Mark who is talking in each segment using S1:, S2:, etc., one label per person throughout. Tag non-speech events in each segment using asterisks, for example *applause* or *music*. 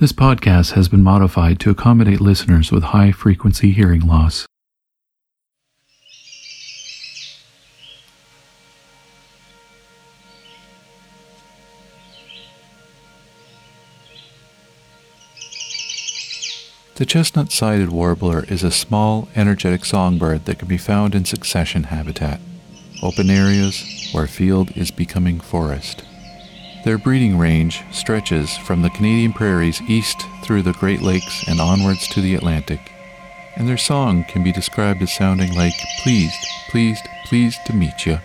S1: This podcast has been modified to accommodate listeners with high frequency hearing loss. The chestnut sided warbler is a small, energetic songbird that can be found in succession habitat, open areas where field is becoming forest. Their breeding range stretches from the Canadian prairies east through the Great Lakes and onwards to the Atlantic, and their song can be described as sounding like pleased, pleased, pleased to meet you.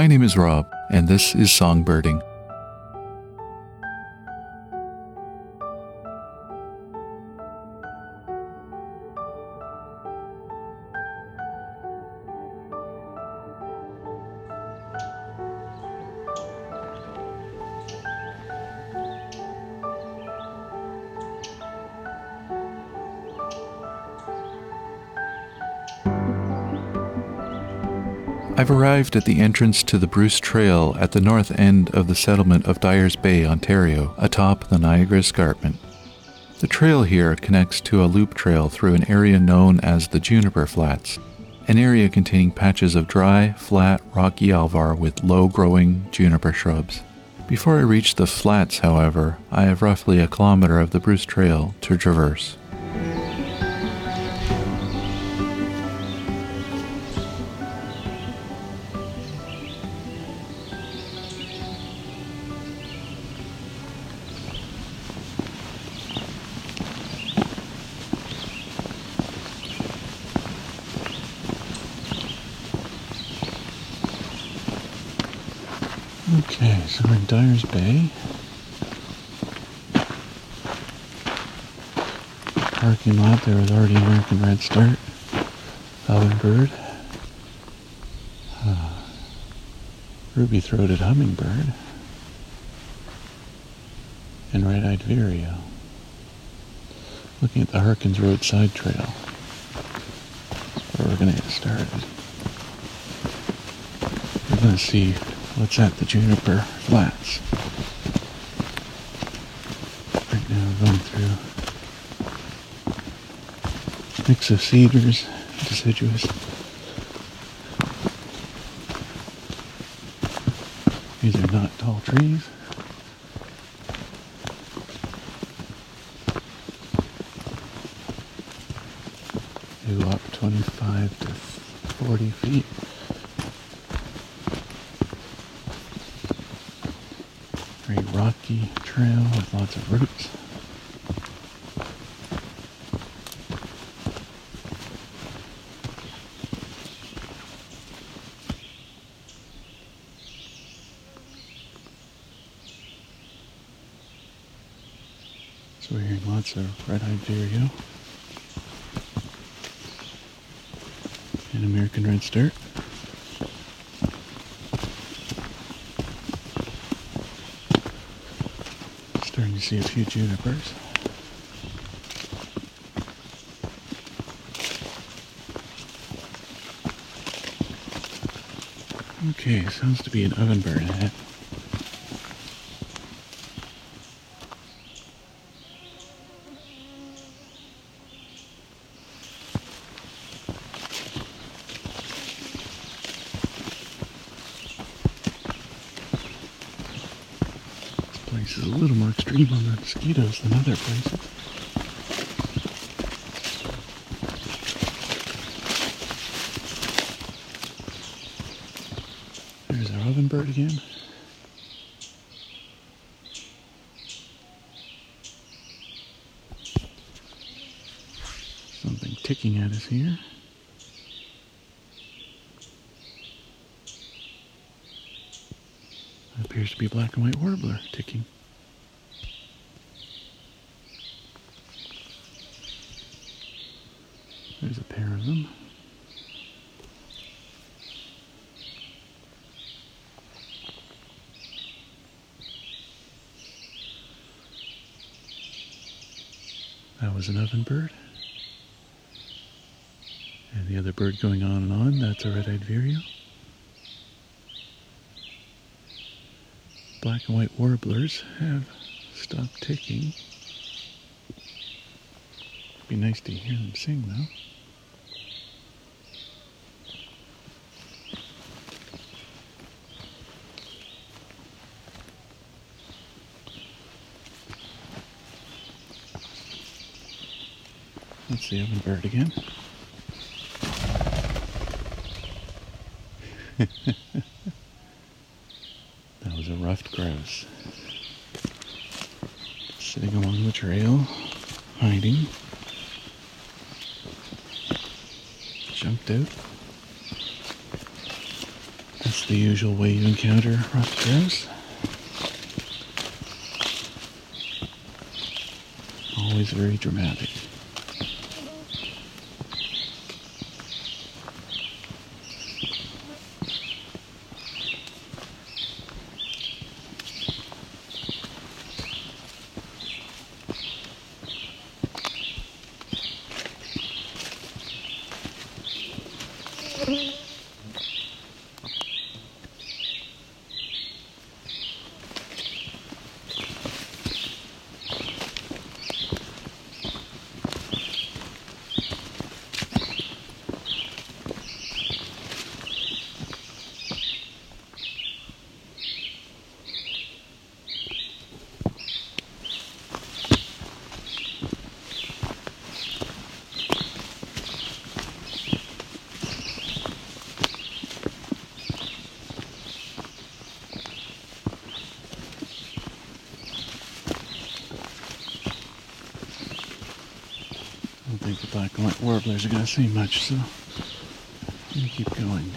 S1: My name is Rob, and this is Songbirding. I've arrived at the entrance to the Bruce Trail at the north end of the settlement of Dyers Bay, Ontario, atop the Niagara Escarpment. The trail here connects to a loop trail through an area known as the Juniper Flats, an area containing patches of dry, flat, rocky alvar with low growing juniper shrubs. Before I reach the flats, however, I have roughly a kilometer of the Bruce Trail to traverse. Okay, so we're in Dyers Bay. Parking lot, there was already American Redstart, Ovenbird, uh, ruby-throated hummingbird, and red-eyed vireo. Looking at the Harkins Roadside Trail, where we're going to get started. We're going to see what's at the Juniper Flats. Right now I'm going through mix of cedars, deciduous. These are not tall trees. They go up 25 to 40 feet. Very rocky trail with lots of roots. So we're hearing lots of red-eyed vireo and American redstart. Starting to see a few junipers. Okay, sounds to be an ovenbird hat. Eh? Is a little more extreme on the mosquitoes than other places. There's our ovenbird again. Something ticking at us here. appears to be a black and white warbler ticking. There's a pair of them. That was an ovenbird. And the other bird going on and on, that's a red-eyed vireo. Black and white warblers have stopped ticking. Be nice to hear them sing though. Let's see, the ovenbird again. *laughs* that was a ruffed grouse. Sitting along the trail, hiding. Jumped out. That's the usual way you encounter grouse. Always very dramatic. Think the white warblers are going to see much, so going to keep going.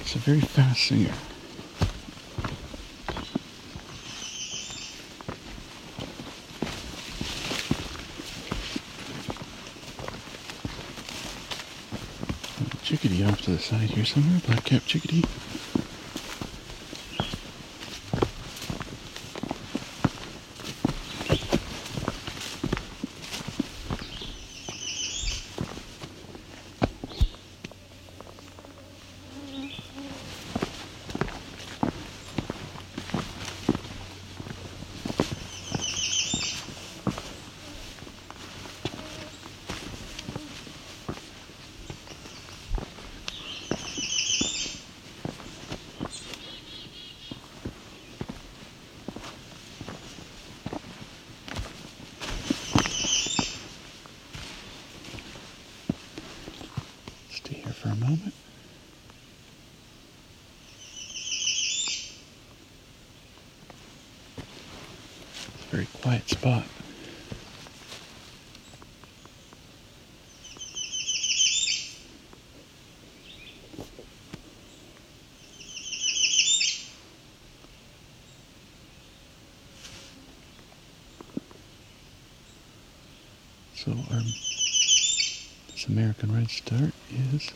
S1: It's a very fast singer. Side here somewhere, black cap chickadee. for a moment. It's a very quiet spot. So our this American redstart is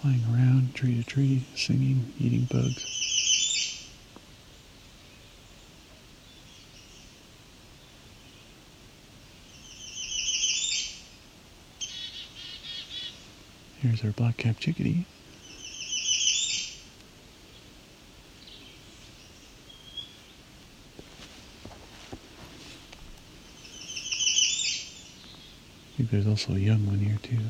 S1: flying around tree to tree, singing, eating bugs. Here's our black-capped chickadee. I think there's also a young one here too.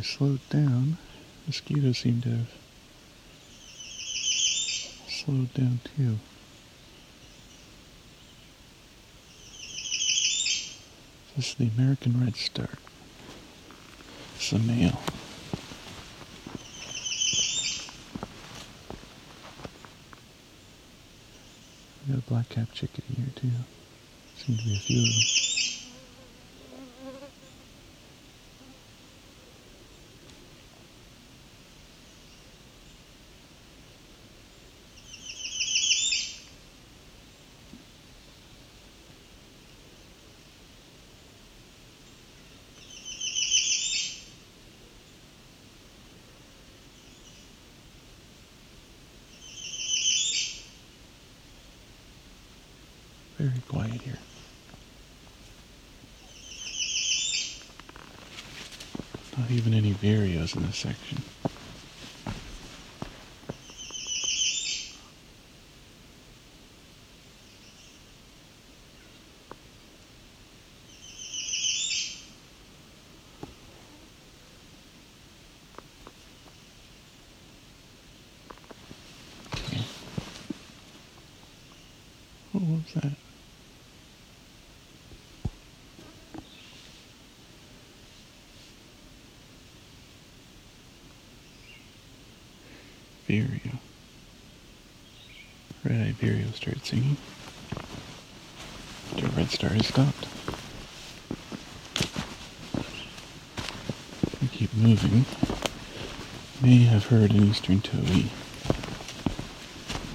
S1: I slowed down, mosquitoes seem to have slowed down too. This is the American redstart. It's a male. We got a black cap chickadee here too. Seem to be a few of them. Very quiet here. Not even any vireos in this section. Okay. What was that? Vireo. Red Vireo started singing. The redstart has stopped. We keep moving. May have heard an eastern towhee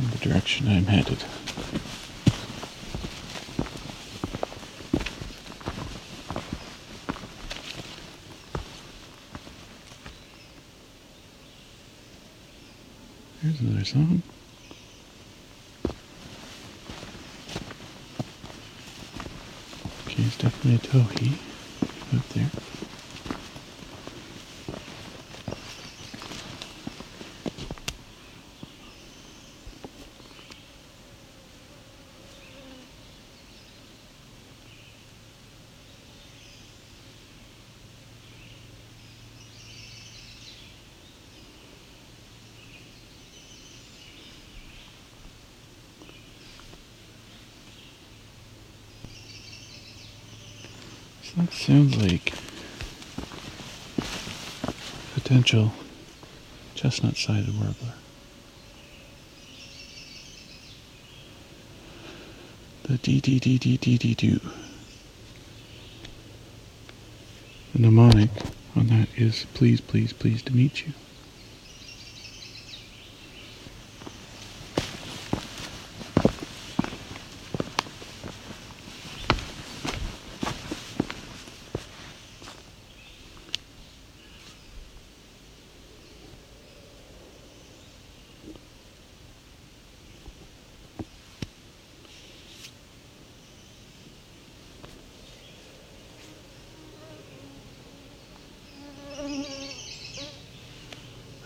S1: in the direction I'm headed. Another song. Okay, it's definitely a towhee up there. That sounds like potential chestnut-sided warbler. The D D D D D D do. The mnemonic on that is please, please, please to meet you.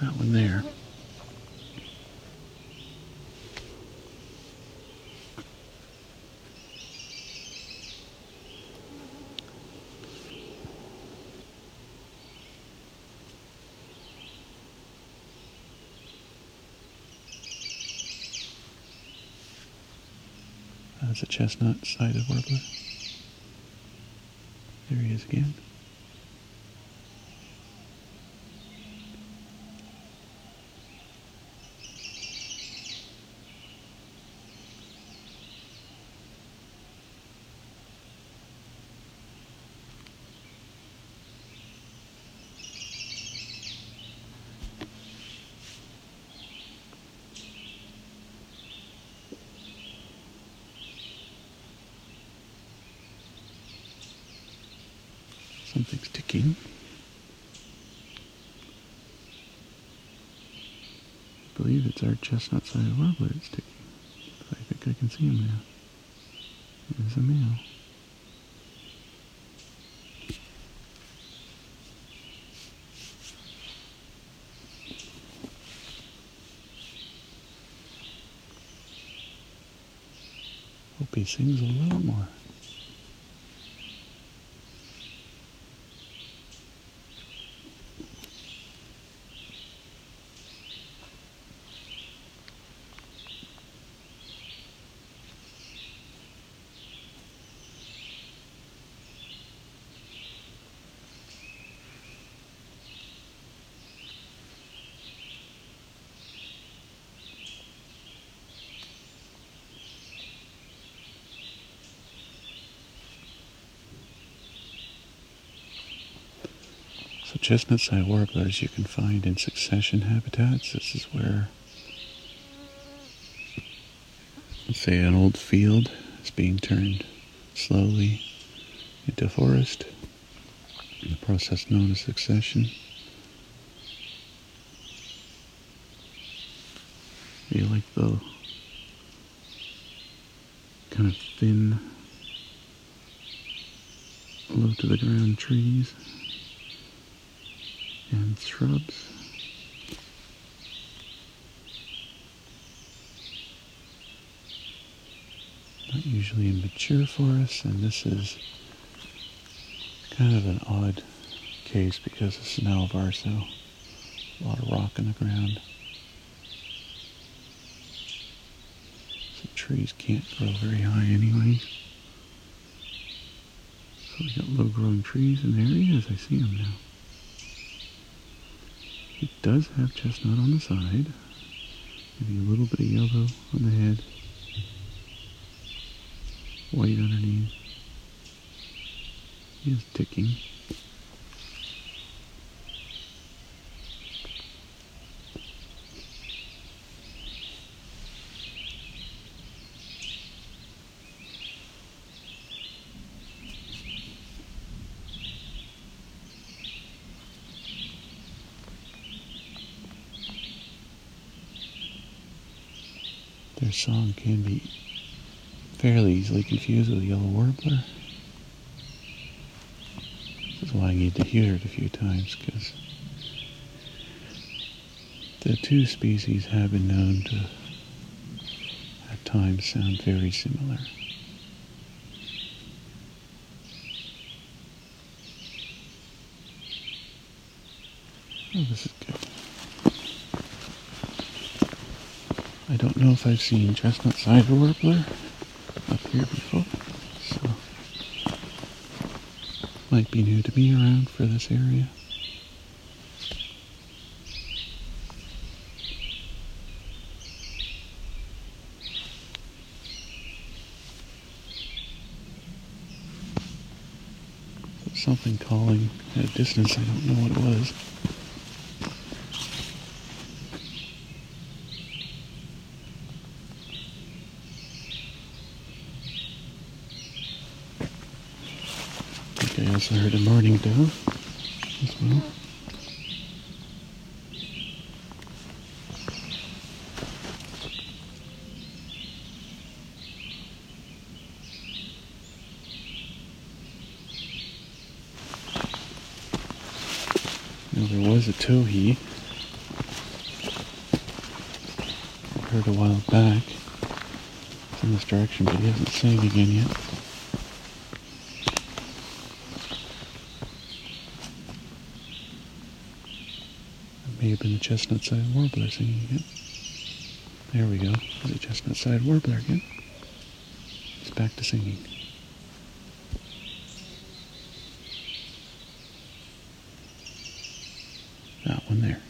S1: That one there. That's a chestnut sided warbler. There he is again. Something's ticking. I believe it's our chestnut sided warbler that's ticking. I think I can see him now. There's a male. Hope he sings a little more. Chestnut-side warblers you can find in succession habitats. This is where, let's say, an old field is being turned slowly into forest. The process known as succession. You like the kind of thin, low to the ground trees and shrubs. Not usually in mature forests, and this is kind of an odd case because it's an alvar, a lot of rock in the ground. So trees can't grow very high anyway. So we got low growing trees in the area as I see them now. It does have chestnut on the side. Maybe a little bit of yellow on the head. White underneath. He is ticking. Song can be fairly easily confused with a yellow warbler. This is why I need to hear it a few times, because the two species have been known to at times sound very similar. Oh, this is good. I don't know if I've seen chestnut side warbler up here before, so might be new to me around for this area. Something calling at a distance, I don't know what it was. I also heard a mourning dove as well. Now there was a towhee. I heard a while back. It's in this direction, but he hasn't sang again yet. The chestnut side warbler singing again. There we go. A chestnut side warbler again. It's back to singing. That one there.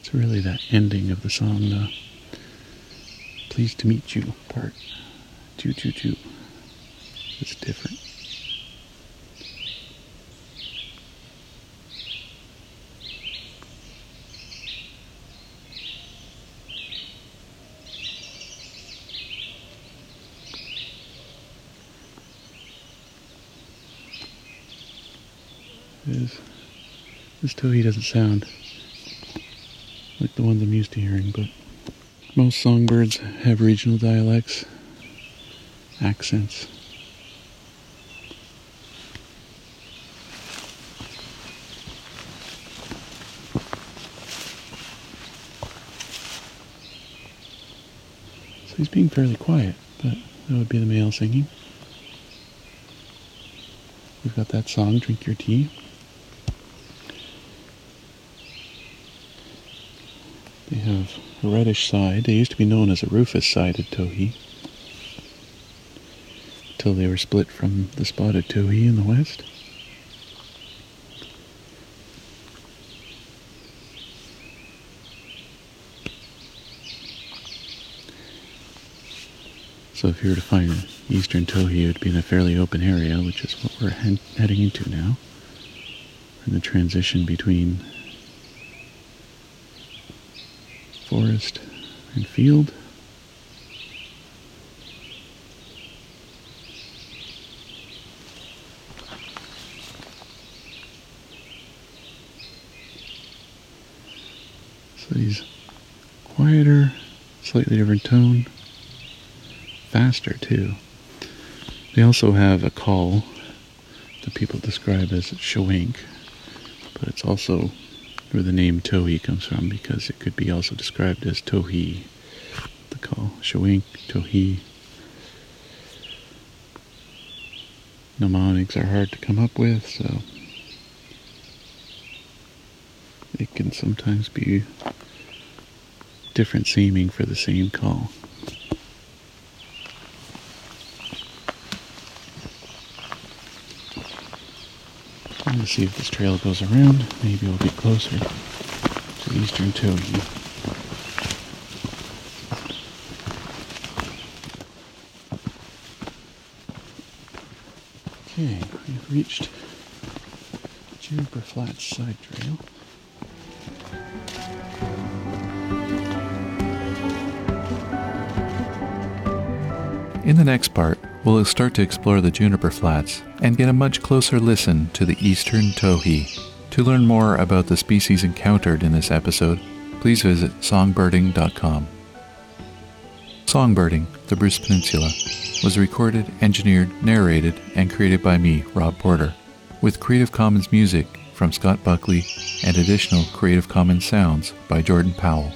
S1: It's really that ending of the song, though pleased to meet you part. Choo choo choo. It's different. Is this towhee doesn't sound like the ones I'm used to hearing, but most songbirds have regional dialects, accents. So he's being fairly quiet, but that would be the male singing. We've got that song, Drink Your Tea. reddish side. They used to be known as a rufous-sided towhee until they were split from the spotted towhee in the west. So if you were to find eastern towhee, it would be in a fairly open area, which is what we're he heading into now. In the transition between forest and field. So these quieter, slightly different tone, faster too. They also have a call that people describe as chewink, but it's also where the name Towhee comes from because it could be also described as Towhee. The call chewink, Towhee. Mnemonics are hard to come up with, so it can sometimes be different seeming for the same call. To see if this trail goes around. Maybe we'll get closer to eastern Towhee. Okay, we've reached Juniper Flats side trail. In the next part, we'll start to explore the juniper flats and get a much closer listen to the eastern towhee. To learn more about the species encountered in this episode, please visit songbirding.com. Songbirding, the Bruce Peninsula, was recorded, engineered, narrated, and created by me, Rob Porter, with Creative Commons music from Scott Buckley and additional Creative Commons sounds by Jordan Powell.